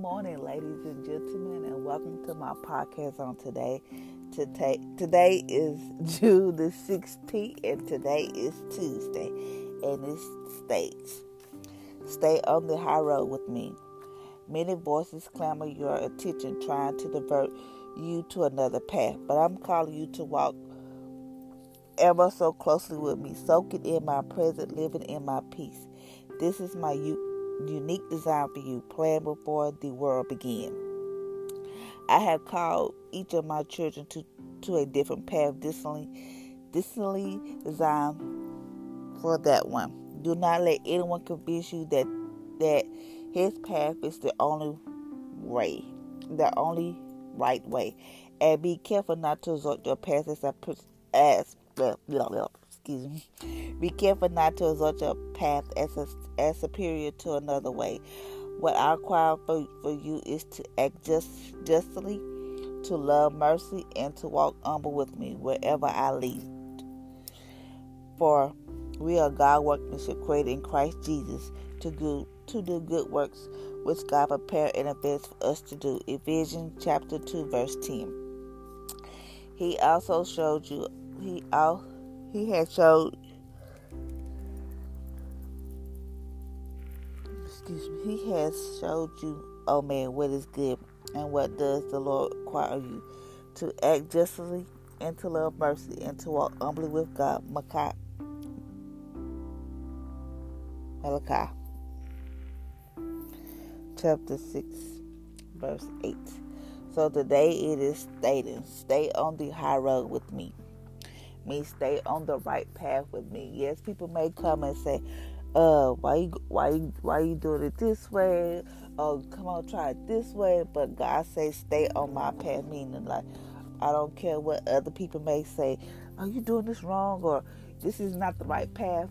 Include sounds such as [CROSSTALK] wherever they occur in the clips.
morning, ladies and gentlemen, and welcome to my podcast on today. Today, today is [LAUGHS] June the 16th, and today is Tuesday, and it states, "Stay on the high road with me." Many voices clamor your attention, trying to divert you to another path, but I'm calling you to walk ever so closely with me, soaking in my present, living in my peace. This is my unique design for you, planned before the world began. I have called each of my children to, to a different path, distantly, distantly designed for that one. Do not let anyone convince you that that his path is the only way, the only right way, and be careful not to exalt your past as as blah, blah, blah, excuse me. Be careful not to exalt your path as a, as superior to another way. What I require for, for you is to act just justly, to love mercy, and to walk humble with me wherever I lead. For we are God workmanship created in Christ Jesus to do to do good works which God prepared in advance for us to do. Ephesians chapter two verse ten. He also showed you he all he had showed excuse me he has showed you oh man what is good and what does the lord require you to act justly and to love mercy and to walk humbly with god. Malachi. Malachi. Chapter 6 verse 8 so today it is stating stay on the high road with me me stay on the right path with me. Yes, people may come and say, uh, why you why you why you doing it this way? Oh, come on, try it this way. But God says stay on my path, meaning like I don't care what other people may say. Are you doing this wrong or this is not the right path?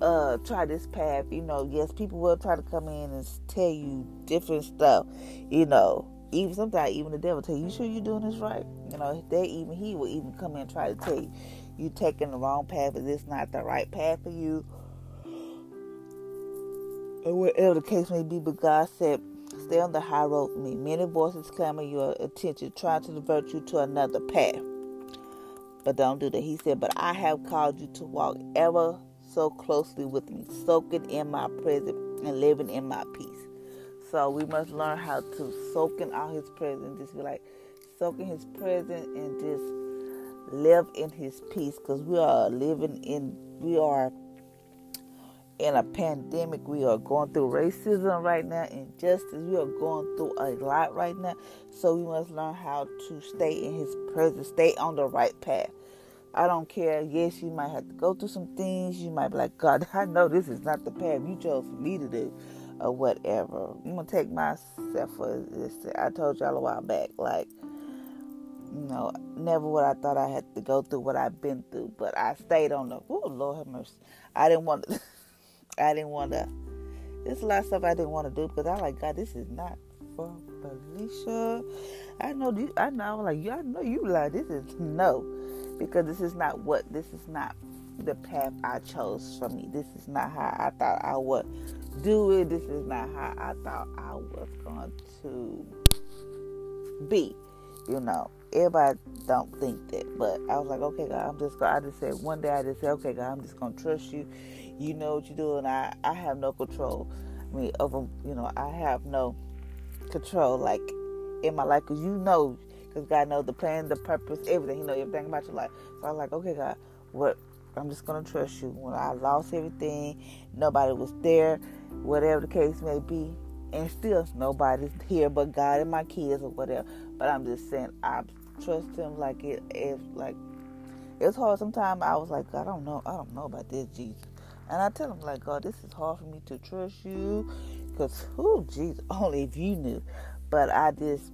Uh, try this path. You know, yes, people will try to come in and tell you different stuff. You know, even sometimes even the devil tell you, you sure you're doing this right? You know, they even he will even come in and try to tell you you taking the wrong path, is this not the right path for you? Or whatever the case may be, but God said, Stay on the high road with me. Many voices clamor your attention, trying to divert you to another path. But don't do that. He said, But I have called you to walk ever so closely with me, soaking in my presence and living in my peace. So we must learn how to soak in all his presence. Just be like soaking his presence and just live in his peace because we are living in we are in a pandemic. We are going through racism right now injustice. We are going through a lot right now. So we must learn how to stay in his presence stay on the right path. I don't care. Yes you might have to go through some things. You might be like god [LAUGHS] i know this is not the path you chose for me to do or whatever. I'm gonna take myself for this i told y'all a while back like you know, never what I thought I had to go through what I've been through, but I stayed on the. Oh Lord have mercy. I didn't want to. [LAUGHS] I didn't want to. There's a lot of stuff I didn't want to do because I like God. This is not for Felicia. I know you. I know. I'm like you. I know you. Like this is no, because this is not what. This is not the path I chose for me. This is not how I thought I would do it. This is not how I thought I was going to be. You know everybody don't think that, but I was like, okay, God, I'm just. Gonna. I just said one day, I just said, okay, God, I'm just gonna trust you. You know what you're doing. I I have no control. I mean, over you know, I have no control like in my life because you know, because God knows the plan, the purpose, everything. He know everything about your life. So I was like, okay, God, what? I'm just gonna trust you. When I lost everything, nobody was there, whatever the case may be, and still nobody's here but God and my kids or whatever. But I'm just saying, I trust him like it if like it's hard sometimes i was like i don't know i don't know about this jesus and i tell him like god this is hard for me to trust you because who jesus [LAUGHS] only if you knew but i just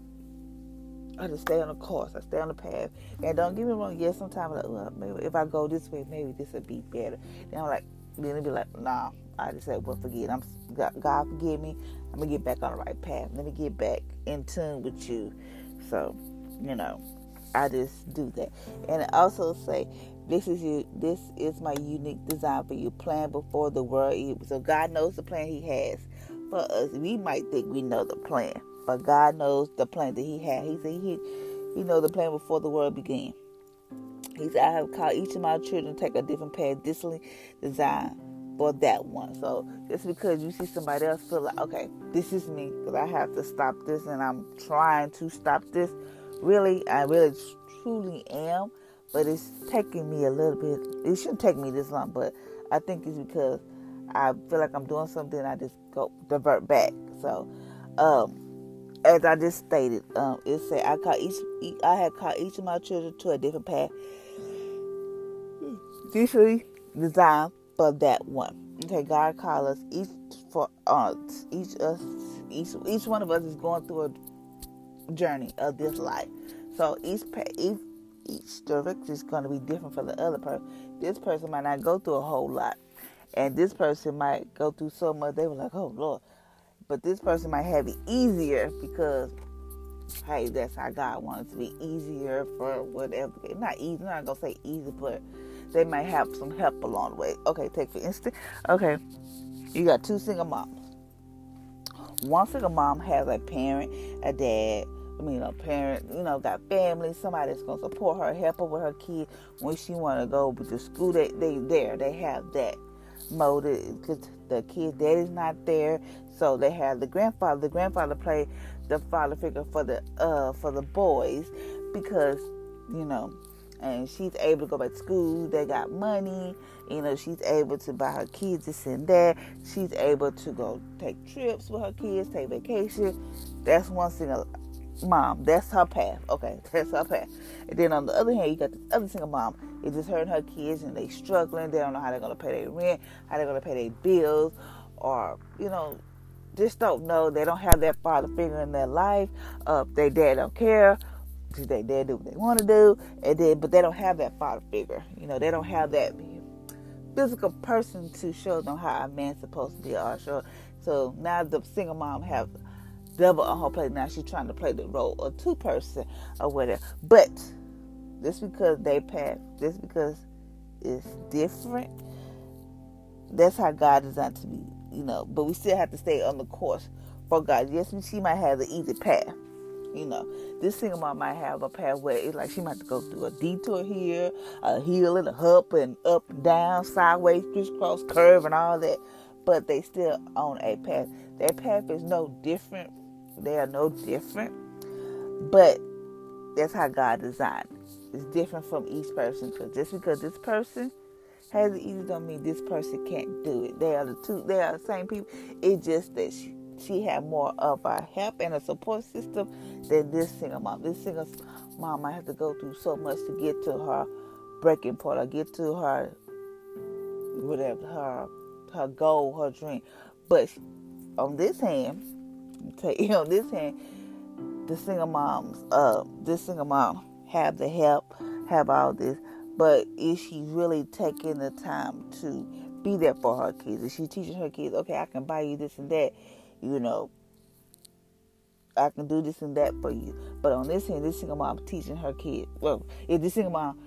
I just stay on the course. I stay on the path. And don't get me wrong. Yes, sometimes I'm like, well, maybe if I go this way, maybe this would be better. Then I'm like, then it'd be like, nah. I just said, well, forget. I'm God, forgive me. I'm gonna get back on the right path. Let me get back in tune with you. So, you know, I just do that. And also say, this is you. This is my unique design for you. Plan before the world. So God knows the plan He has for us. We might think we know the plan, But God knows the plan that He had. He said He He knows the plan before the world began. He said, I have called each of my children to take a different path, differently designed for that one. So just because you see somebody else feel like, okay, this is me, because I have to stop this and I'm trying to stop this. Really, I really truly am, but it's taking me a little bit. It shouldn't take me this long, but I think it's because I feel like I'm doing something. I just go divert back. So, um, as I just stated, um, it said I caught each I had caught each of my children to a different path, usually designed for that one. Okay, God called us each for uh, each us each each one of us is going through a journey of this life. So each each each direction is going to be different for the other person. This person might not go through a whole lot, and this person might go through so much. They were like, "Oh Lord," but this person might have it easier because, hey, that's how God wants to be easier for whatever. Not easy. I'm not gonna say easy, but they might have some help along the way. Okay, take for instance. Okay, you got two single moms. One single mom has a parent, a dad, I mean, a parent, you know, got family, somebody that's gonna support her, help her with her kid when she wanna go to school. They they there, they have that motive because the kid daddy's not there, so they have the grandfather. The grandfather play the father figure for the uh for the boys because you know and she's able to go back to school. They got money. You know, she's able to buy her kids this and that. She's able to go take trips with her kids, take vacation. That's one single mom. That's her path. Okay, [LAUGHS] that's her path. And then on the other hand, you got this other single mom. It's just her and her kids, and they struggling. They don't know how they're gonna pay their rent, how they're gonna pay their bills, or you know, just don't know. They don't have that father figure in their life. Uh, their dad don't care they they do what they want to do, and then but they don't have that father figure. You know, they don't have that physical person to show them how a man's supposed to be or show. So now the single mom have double on her plate. Now she's trying to play the role of two person or whatever. But just because they pass, just because it's different, that's how God designed to be. You know, but we still have to stay on the course for God. Yes, she might have the easy path you know, this single mom might have a path where it's like she might have to go through a detour here, a hill and a hump and up and down, sideways, crisscross, curve, and all that. But they still on a path. Their path is no different. They are no different. But that's how God designed it. It's different from each person. Because just because this person has it easy don't mean this person can't do it. They are the two. They are the same people. It's just that she, she had more of a help and a support system than this single mom. This single mom might have to go through so much to get to her breaking point or get to her whatever her her goal, her dream. But on this hand, you [LAUGHS] on this hand, the single moms, uh, this single mom have the help, have all this, but is she really taking the time to be there for her kids? Is she teaching her kids, okay, I can buy you this and that? You know, I can do this and that for you. But on this hand, this single mom teaching her kids, well, if this single mom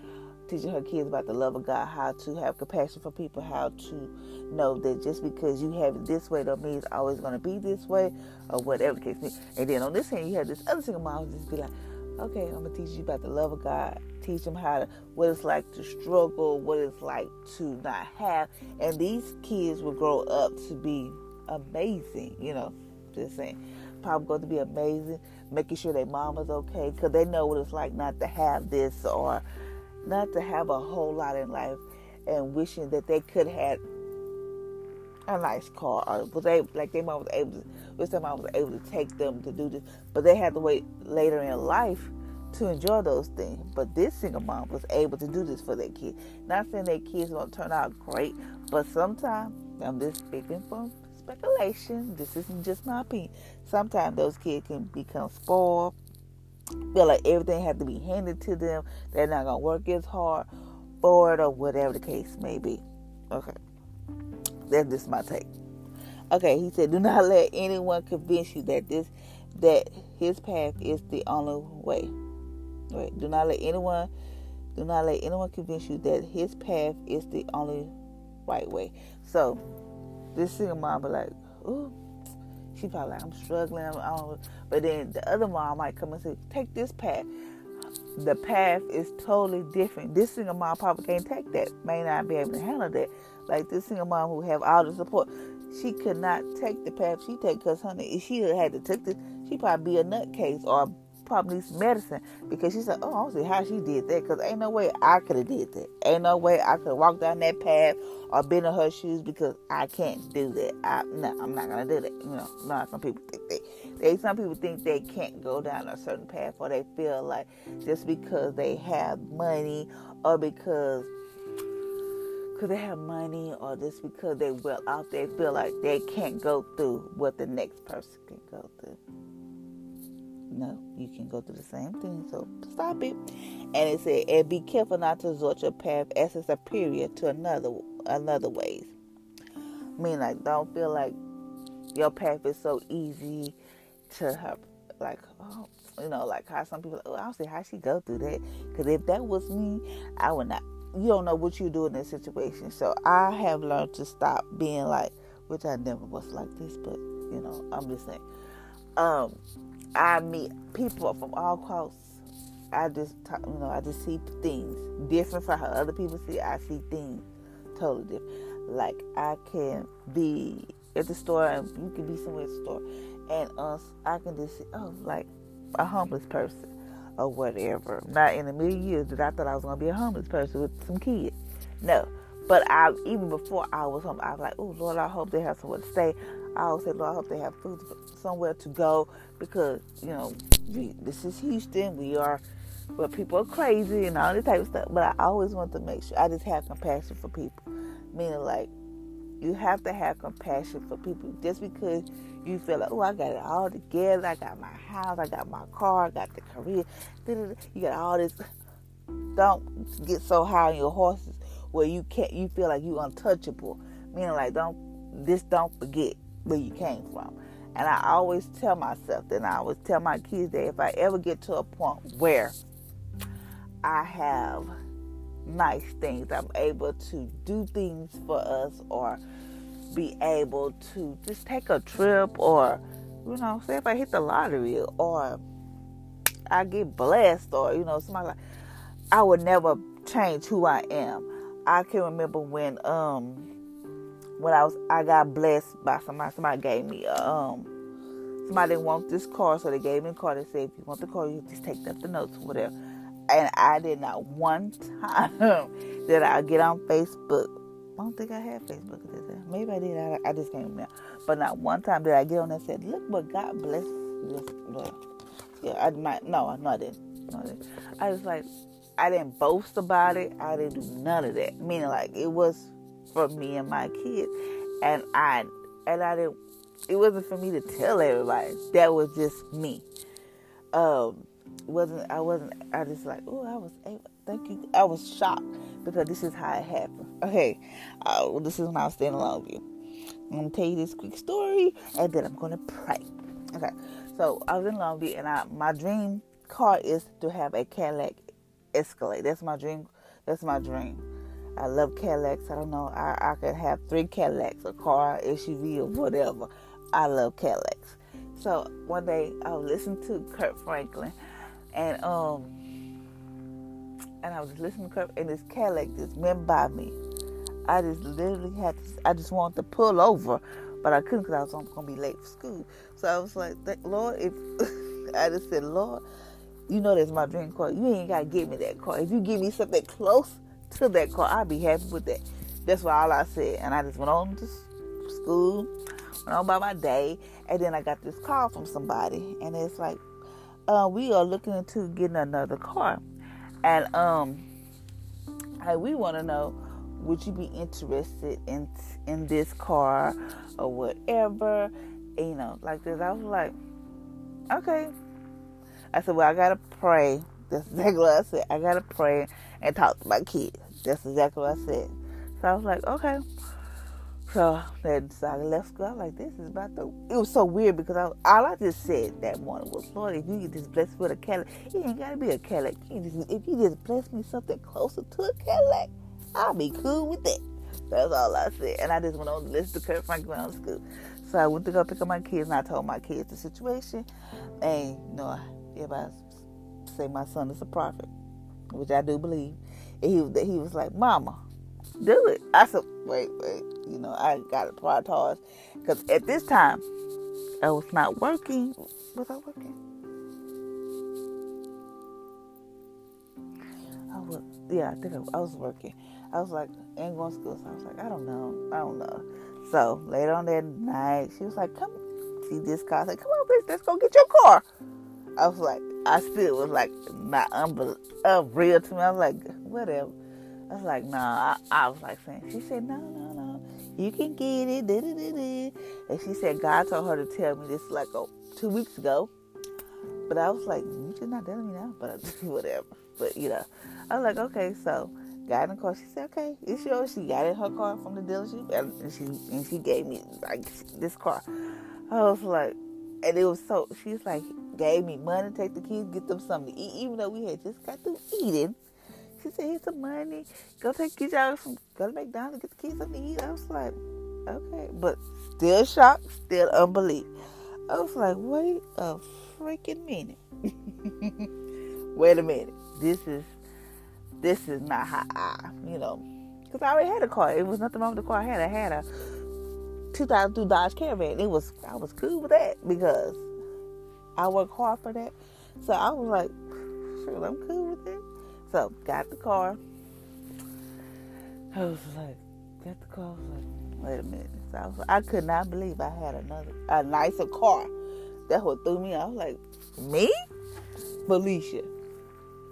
teaching her kids about the love of God, how to have compassion for people, how to know that just because you have it this way don't mean it's always going to be this way, or whatever the case may be. And then on this hand, you have this other single mom just be like, okay, I'm gonna teach you about the love of God. Teach them how to what it's like to struggle, what it's like to not have, and these kids will grow up to be amazing, you know, just saying. Probably going to be amazing, making sure their mama's okay, because they know what it's like not to have this or not to have a whole lot in life and wishing that they could have a nice car or was able, like their mom was able to, wish their mom was able to take them to do this, but they had to wait later in life to enjoy those things. But this single mom was able to do this for their kids. Not saying their kids gonna turn out great, but sometimes I'm just speaking from speculation. This isn't just my opinion. Sometimes those kids can become spoiled, feel like everything has to be handed to them. They're not gonna work as hard for it, or whatever the case may be. Okay, that's just my take. Okay, he said, do not let anyone convince you that this that his path is the only way. Right? Do not let anyone do not let anyone convince you that his path is the only right way. So this single mom be like, ooh, she probably like, I'm struggling. I'm, but then the other mom might come and say, take this path. The path is totally different. This single mom probably can't take that, may not be able to handle that. Like this single mom who have all the support, she could not take the path she take because honey, if she had to take this, she probably be a nutcase or probably needs medicine because she said, "Oh, I don't see how she did that because ain't no way I could have did that. Ain't no way I could walk down that path or been in her shoes because I can't do that. I no, I'm not gonna do that. You know, no, some people think they, they some people think they can't go down a certain path or they feel like just because they have money or because because they have money or just because they well off, they feel like they can't go through what the next person can go through. No, you can go through the same thing. So stop it. And it said, and be careful not to exalt your path as a superior to another another ways. I mean, like, don't feel like your path is so easy to have, like, oh, you know, like how some people, oh, I don't see how she go through that. Because if that was me, I would not. You don't know what you do in this situation. So I have learned to stop being like, which I never was like this, but you know, I'm just saying. Um, I meet people from all across. I just, talk, you know, I just see things different from how other people see. I see things totally different. Like I can be at the store and you can be somewhere at the store, and uh, us, I can just see, oh, like a homeless person or whatever. Not in a million years that I thought I was gonna be a homeless person with some kids. No, but I even before I was home, I was like, oh Lord, I hope they have somewhere to stay. I always say, Lord, I hope they have food somewhere to go because you know we, this is Houston. We are, but people are crazy and all this type of stuff. But I always want to make sure I just have compassion for people, meaning like you have to have compassion for people just because you feel like, oh, I got it all together. I got my house, I got my car, I got the career. You got all this. Don't get so high on your horses where you can't. You feel like you untouchable. Meaning like, don't this. Don't forget where you came from. And I always tell myself, and I always tell my kids that if I ever get to a point where I have nice things, I'm able to do things for us or be able to just take a trip or, you know, say if I hit the lottery or I get blessed or, you know, somebody like, I would never change who I am. I can remember when, um, when I was I got blessed by somebody. Somebody gave me a, um somebody didn't want this car, so they gave me a car. They said if you want the car, you just take up the notes, whatever. And I did not one [LAUGHS] time that I get on Facebook. I don't think I had Facebook at this time. Maybe I did. I, I just came not. But not one time did I get on there and said, "Look what God bless." This. Yeah, I might. No, no, I didn't. No, I didn't. I was like, I didn't boast about it. I didn't do none of that. Meaning, like it was for me and my kids. And I and I didn't it wasn't for me to tell everybody. That was just me. Um wasn't I wasn't I just like, oh I was able thank you. I was shocked because this is how it happened. Okay. Uh, this is when I was staying in Longview. I'm gonna tell you this quick story and then I'm gonna pray. Okay. So I was in Longview and I my dream car is to have a Cadillac Escalade. That's my dream that's my dream. I love Cadillacs. I don't know. I, I could have three Cadillacs, a car, SUV, or whatever. I love Cadillacs. So one day I was listening to Kirk Franklin, and um, and I was listening to Kirk, and this Cadillac just went by me. I just literally had to. I just wanted to pull over, but I couldn't because I was going to be late for school. So I was like, Lord, if [LAUGHS] I just said, Lord, you know that's my dream car. You ain't got to give me that car. If you give me something close to that car. I'd be happy with that. That's why all I said. And I just went on to school, went on by my day, and then I got this call from somebody, and it's like, uh, we are looking into getting another car, and um, hey, we want to know, would you be interested in in this car or whatever, and, you know, like this. I was like, okay. I said, well, I gotta pray. That's [LAUGHS] exactly what I said. I gotta pray and talk to my kids. That's exactly what I said. So I was like, okay. So then so I left school. I was like, this is about the. It was so weird because I, all I just said that morning was, Lord, if you just bless me with a Cadillac, it ain't gotta be a Cadillac. If you just bless me something closer to a Cadillac, I'll be cool with that. That's all I said. And I just went on to listen to Kirk Franklin on school. So I went to go pick up my kids, and I told my kids the situation. And you know, everybody say my son is a prophet, which I do believe. And he he was like, "Mama, do it." I said, "Wait, wait." You know, I got to prioritize because at this time I was not working. Was I working? I was. Yeah, I think I, I was working. I was like, ain't going to school. So I was like, I don't know. I don't know. So later on that night, she was like, come see this car. I said, come on, bitch, let's go get your car. I was like, I still was like not unreal to me. I was like, whatever. I was like, nah. I, I was like saying, she said, no, no, no, you can get it. Da, da, da. And she said, God told her to tell me this like oh, two weeks ago. But I was like, you should not telling me now. But [LAUGHS] whatever. But you know, I was like, okay, so got in the car. She said, "Okay, it's yours." She got in her car from the dealership, and she and she gave me like this car. I was like, and it was so. She's like, gave me money take the kids, get them something to eat, even though we had just got through eating. She said, "Here's some money. Go take kids out from go to McDonald's, get the kids something to eat." I was like, "Okay," but still shocked, still unbelief. I was like, "Wait a freaking minute! [LAUGHS] Wait a minute! This is this is not how I, you know, because I already had a car. It was nothing wrong with the car I had. I had a 2002 Dodge Caravan. It was I was cool with that because I worked hard for that. So I was like, sure, I'm cool with it. So got the car. I was like, got the car. I was like, wait a minute. So I, was, I could not believe I had another a nicer car. That's what threw me. I was like, me, Felicia.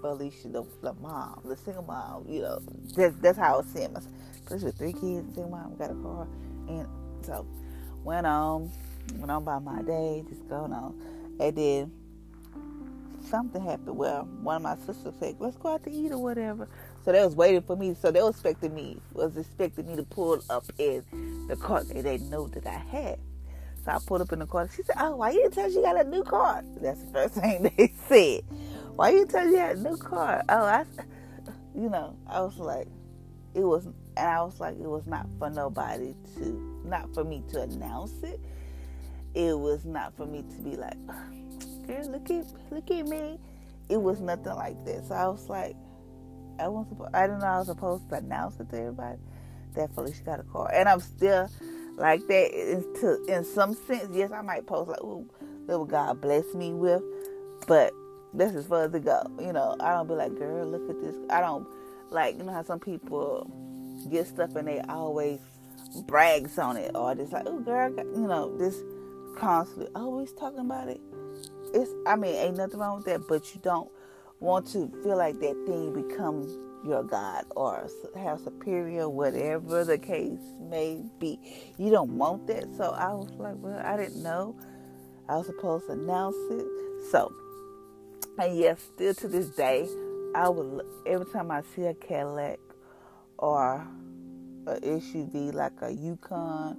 Felicia, the, the mom, the single mom, you know, that's, that's how I was seeing myself. Especially with three kids, single mom, got a car. And so went on, went on by my day, just going on. And then something happened. Well, one of my sisters said, let's go out to eat or whatever. So they was waiting for me. So they was expecting me, was expecting me to pull up in the car they didn't know that I had. So I pulled up in the car. She said, "Oh, why you didn't tell she got a new car?" That's the first [LAUGHS] thing they said. Why you tell you had a new car? Oh, I, you know, I was like, it was, and I was like, it was not for nobody to, not for me to announce it. It was not for me to be like, girl, look at, look at me. It was nothing like this. So I was like, I wasn't, I didn't know I was supposed to announce it to everybody. That Felicia got a car, and I'm still like that. In, in some sense, yes, I might post like, "Ooh, what God bless me with," but that's as far as it go. You know, I don't be like, girl, look at this. I don't like, you know how some people get stuff and they always brags on it or just like, oh, girl, you know, this constantly always talking about it. It's, I mean, ain't nothing wrong with that, but you don't want to feel like that thing becomes your God or have superior, whatever the case may be. You don't want that. So I was like, well, I didn't know. I was supposed to announce it. So and yes, still to this day, I would every time I see a Cadillac or a SUV like a Yukon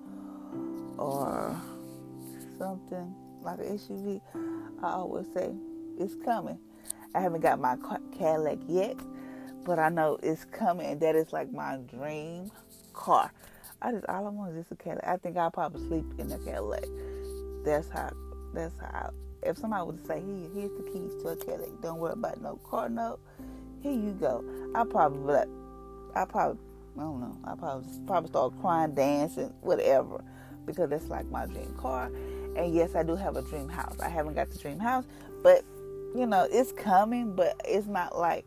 or something like an SUV, I always say it's coming. I haven't got my Cadillac yet, but I know it's coming, and that is like my dream car. I just all I want is just a Cadillac. I think I'll probably sleep in a Cadillac. That's how. That's how if somebody would say, "Here, here's the keys to a Cadillac. Don't worry about no car note. Here you go." I probably I probably, I don't know. I probably probably start crying, dancing, whatever, because that's like my dream car. And yes, I do have a dream house. I haven't got the dream house, but you know, it's coming. But it's not like,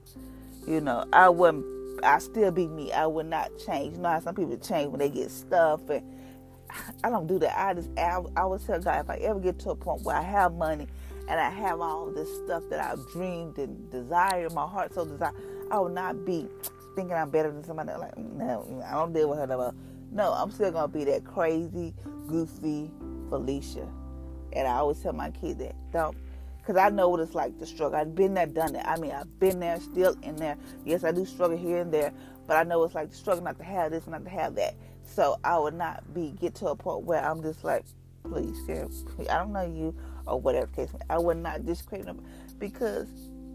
you know, I wouldn't. I still be me. I would not change. You know how some people change when they get stuff and [SIGHS] I don't do that. I just I, I would tell God if I ever get to a point where I have money and I have all this stuff that I've dreamed and desired, my heart so desire, I will not be [TSK] thinking I'm better than somebody. Like no, I don't deal with her. No, more. no I'm still gonna be that crazy, goofy Felicia. And I always tell my kid that don't, because I know what it's like to struggle. I've been there, done it. I mean, I've been there, still in there. Yes, I do struggle here and there, but I know it's like to struggle not to have this, not to have that. So I would not be get to a point where I'm just like, please, I don't know you or whatever case. I would not discredit them because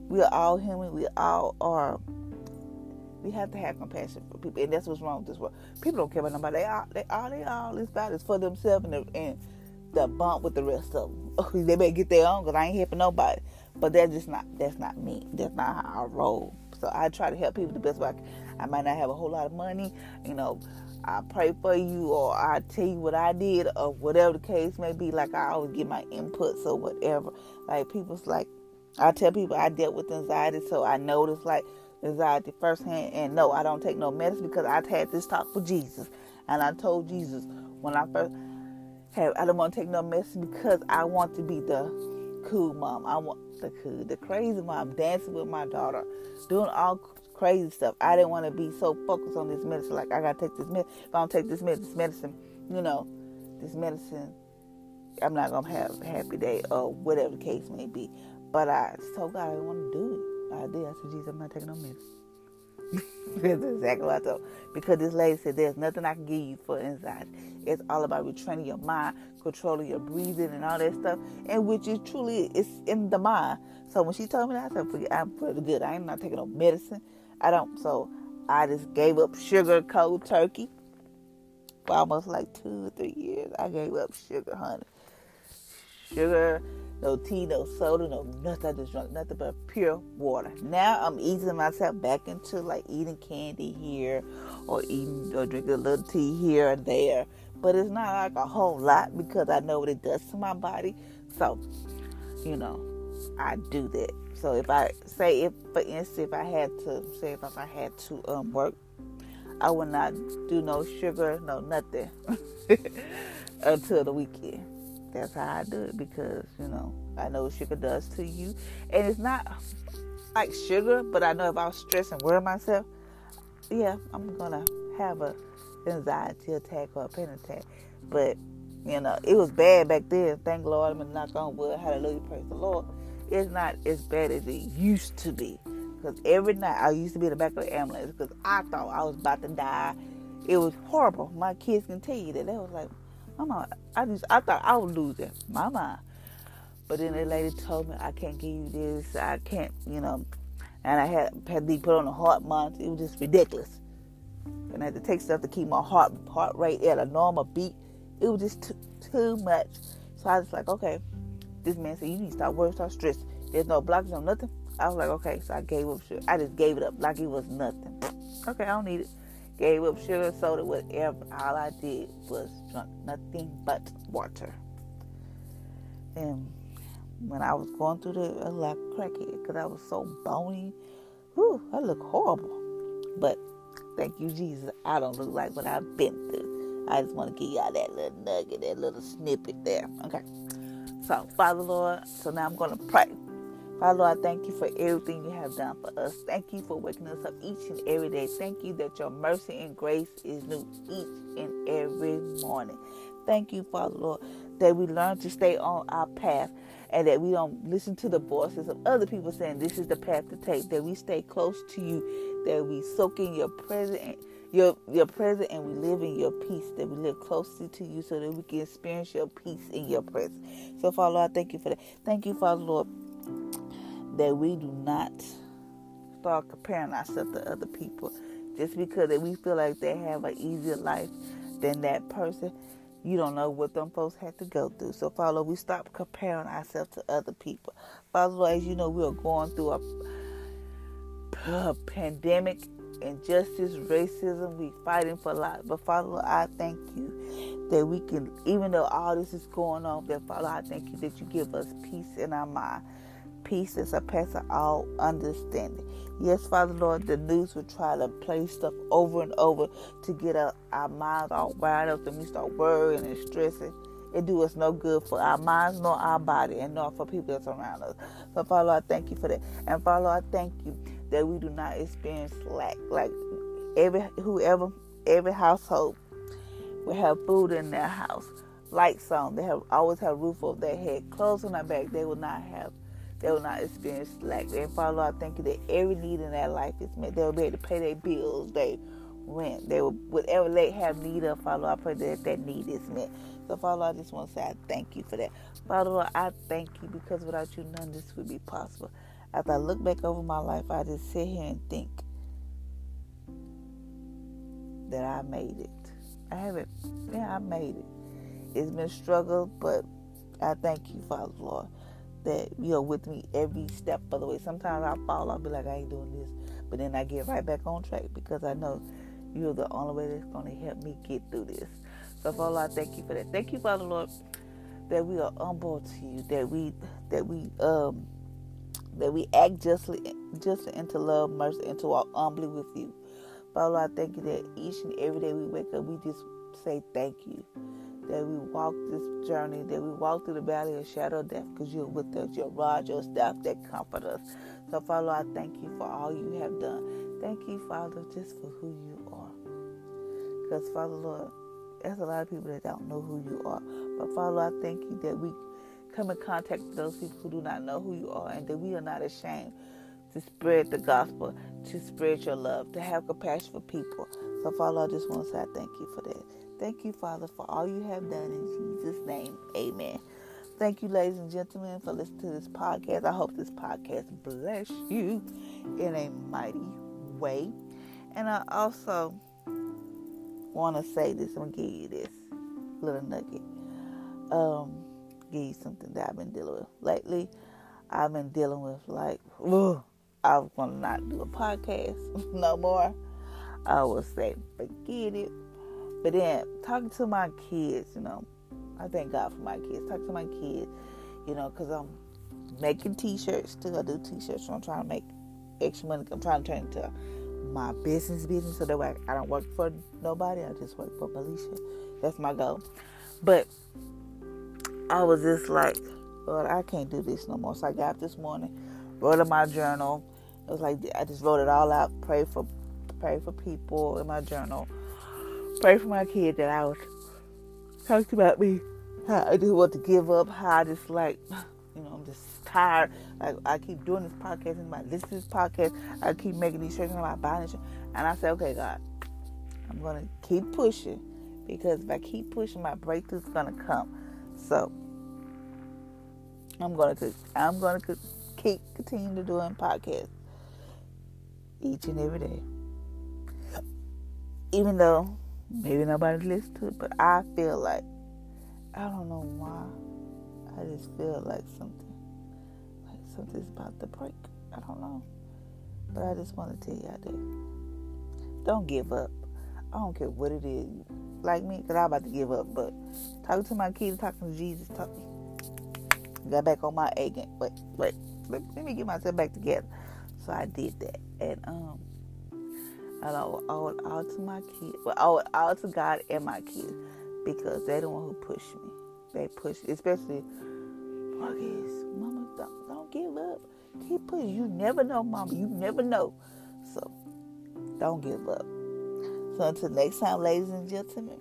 we are all human. We all are. We have to have compassion for people, and that's what's wrong with this world. People don't care about nobody. They all, they all, they all is about is for themselves, and, and the bump with the rest of them. [LAUGHS] they better get their own because I ain't helping nobody. But that's just not that's not me. That's not how I roll. So I try to help people the best way I can. I might not have a whole lot of money, you know. I pray for you or I tell you what I did or whatever the case may be. Like I always get my inputs or whatever. Like people's like I tell people I dealt with anxiety so I notice like anxiety firsthand and no, I don't take no medicine because I've had this talk with Jesus. And I told Jesus when I first have I don't want to take no medicine because I want to be the cool mom. I want the cool, the crazy mom, dancing with my daughter, doing all crazy stuff. I didn't want to be so focused on this medicine. Like I gotta take this medicine. If I don't take this, med- this medicine, you know, this medicine, I'm not gonna have a happy day or whatever the case may be. But I told God I didn't want to do it. I did. I said, Jesus, I'm not taking no medicine. That's exactly what I told. Because this lady said, There's nothing I can give you for anxiety. It's all about retraining your mind, controlling your breathing, and all that stuff. And which is truly it's in the mind. So when she told me that, I said, Forget, I'm pretty good. I ain't not taking no medicine. I don't. So I just gave up sugar cold turkey for almost like two or three years. I gave up sugar, honey. Sugar, no tea, no soda, no nothing. I just drank nothing but pure water. Now I'm easing myself back into like eating candy here or eating or drinking a little tea here and there. But it's not like a whole lot because I know what it does to my body. So, you know, I do that. So if I say if for instance if I had to say if I had to um, work, I would not do no sugar, no nothing [LAUGHS] until the weekend. That's how I do it because you know I know what sugar does to you, and it's not like sugar, but I know if I was stressed and worry myself, yeah, I'm gonna have a anxiety attack or a panic attack. But you know, it was bad back then. Thank Lord, I'm not gonna knock wood. Hallelujah, praise the Lord it's not as bad as it used to be. Because every night I used to be in the back of the ambulance because I thought I was about to die. It was horrible. My kids can tell you that. They was like, Mama, I just I thought I was losing my mind. But then the lady told me I can't give you this. I can't, you know. And I had had to be put on a heart monitor. It was just ridiculous. And I had to take stuff to keep my heart heart rate at a normal beat. It was just too, too much. So I was like, okay, this man said, You need to stop worrying, stop stressing. There's no blockage, no nothing. I was like, Okay, so I gave up. I just gave it up like it was nothing. Okay, I don't need it. Gave up sugar, soda, whatever. All I did was drink nothing but water. And when I was going through the, I like crackhead because I was so bony. Whew, I look horrible. But thank you, Jesus. I don't look like what I've been through. I just want to give y'all that little nugget, that little snippet there. Okay. So, Father Lord, so now I'm going to pray. Father Lord, I thank you for everything you have done for us. Thank you for waking us up each and every day. Thank you that your mercy and grace is new each and every morning. Thank you, Father Lord, that we learn to stay on our path and that we don't listen to the voices of other people saying this is the path to take, that we stay close to you, that we soak in your presence your your presence and we live in your peace, that we live closely to you so that we can experience your peace in your presence. So Father Lord, thank you for that. Thank you, Father Lord, that we do not start comparing ourselves to other people just because that we feel like they have an easier life than that person. You don't know what them folks had to go through. So, Father, we stop comparing ourselves to other people. Father, Lord, as you know, we are going through a, a pandemic injustice, racism. We fighting for life. But Father, Lord, I thank you that we can, even though all this is going on, that Father, I thank you that you give us peace in our mind. Peace that surpasses all understanding. Yes, Father Lord, the news will try to play stuff over and over to get our, our minds all wired up and we start worrying and stressing it do us no good for our minds nor our body and nor for people that's around us. So Father, I thank you for that. And Father, I thank you that we do not experience lack. Like every whoever every household will have food in their house, lights on. They have always have roof over their head, clothes on their back. They will not have. They will not experience lack. And Father, I thank you that every need in their life is met. They will be able to pay their bills, they rent, they will whatever they have need of. Father, I pray that that need is met. So, Father, I just want to say I thank you for that. Father, I thank you because without you, none of this would be possible. As I look back over my life, I just sit here and think that I made it. I haven't, yeah, I made it. it's been a struggle, but I thank you, Father Lord, that you're with me every step of the way. Sometimes I fall, I'll be like, I ain't doing this. But then I get right back on track because I know you're the only way that's going to help me get through this. So, Father, I thank you for that. Thank you, Father Lord, that we are humble to you, that we that we um that we act justly, justly into love, mercy, and to walk humbly with you. Father, I thank you that each and every day we wake up, we just say thank you. That we walk this journey, that we walk through the valley of shadow of death because you're with us, your rod, your staff that comfort us. So, Father, I thank you for all you have done. Thank you, Father, just for who you are. Because, Father, Lord, there's a lot of people that don't know who you are. But, Father, I thank you that we come in contact with those people who do not know who you are and that we are not ashamed to spread the gospel, to spread your love, to have compassion for people. So, Father, I just want to say I thank you for that. Thank you, Father, for all you have done in Jesus' name. Amen. Thank you, ladies and gentlemen, for listening to this podcast. I hope this podcast bless you in a mighty way. And I also want to say this. I'm going to give you this little nugget. Um, give you something that I've been dealing with. Lately, I've been dealing with, like, ugh, I was going to not do a podcast [LAUGHS] no more. I will say, forget it. But then, talking to my kids, you know, I thank God for my kids. Talk to my kids, you know, because I'm making t-shirts. Still, I do t-shirts. So I'm trying to make extra money. I'm trying to turn into my business business so that way I don't work for nobody. I just work for Alicia. That's my goal. But I was just like, Lord, I can't do this no more. So I got up this morning, wrote in my journal. It was like I just wrote it all out. Pray for, pray for people in my journal. Pray for my kid that I was talked about me. How I just want to give up. How I just like, you know, I'm just tired. Like I keep doing this podcast and my to this podcast. I keep making these and I'm buying this. And I said, okay, God, I'm gonna keep pushing because if I keep pushing, my breakthrough's gonna come. So I'm gonna I'm gonna keep continue to doing podcasts each and every day, even though maybe nobody listens to it. But I feel like I don't know why. I just feel like something like something's about to break. I don't know, but I just want to tell y'all there, don't give up. I don't care what it is. Like me, because I'm about to give up. But talking to my kids, talking to Jesus, talking, got back on my A game. Wait, wait, let, let, me get myself back together. So I did that. And, um, I owe it all to my kids. Well, I to God and my kids because they're the one who pushed me. They push, especially Marcus, Mama, don't, don't give up. Keep pushing. You never know, Mama. You never know. So don't give up. So until next time, ladies and gentlemen,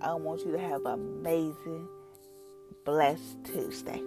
I want you to have an amazing, blessed Tuesday.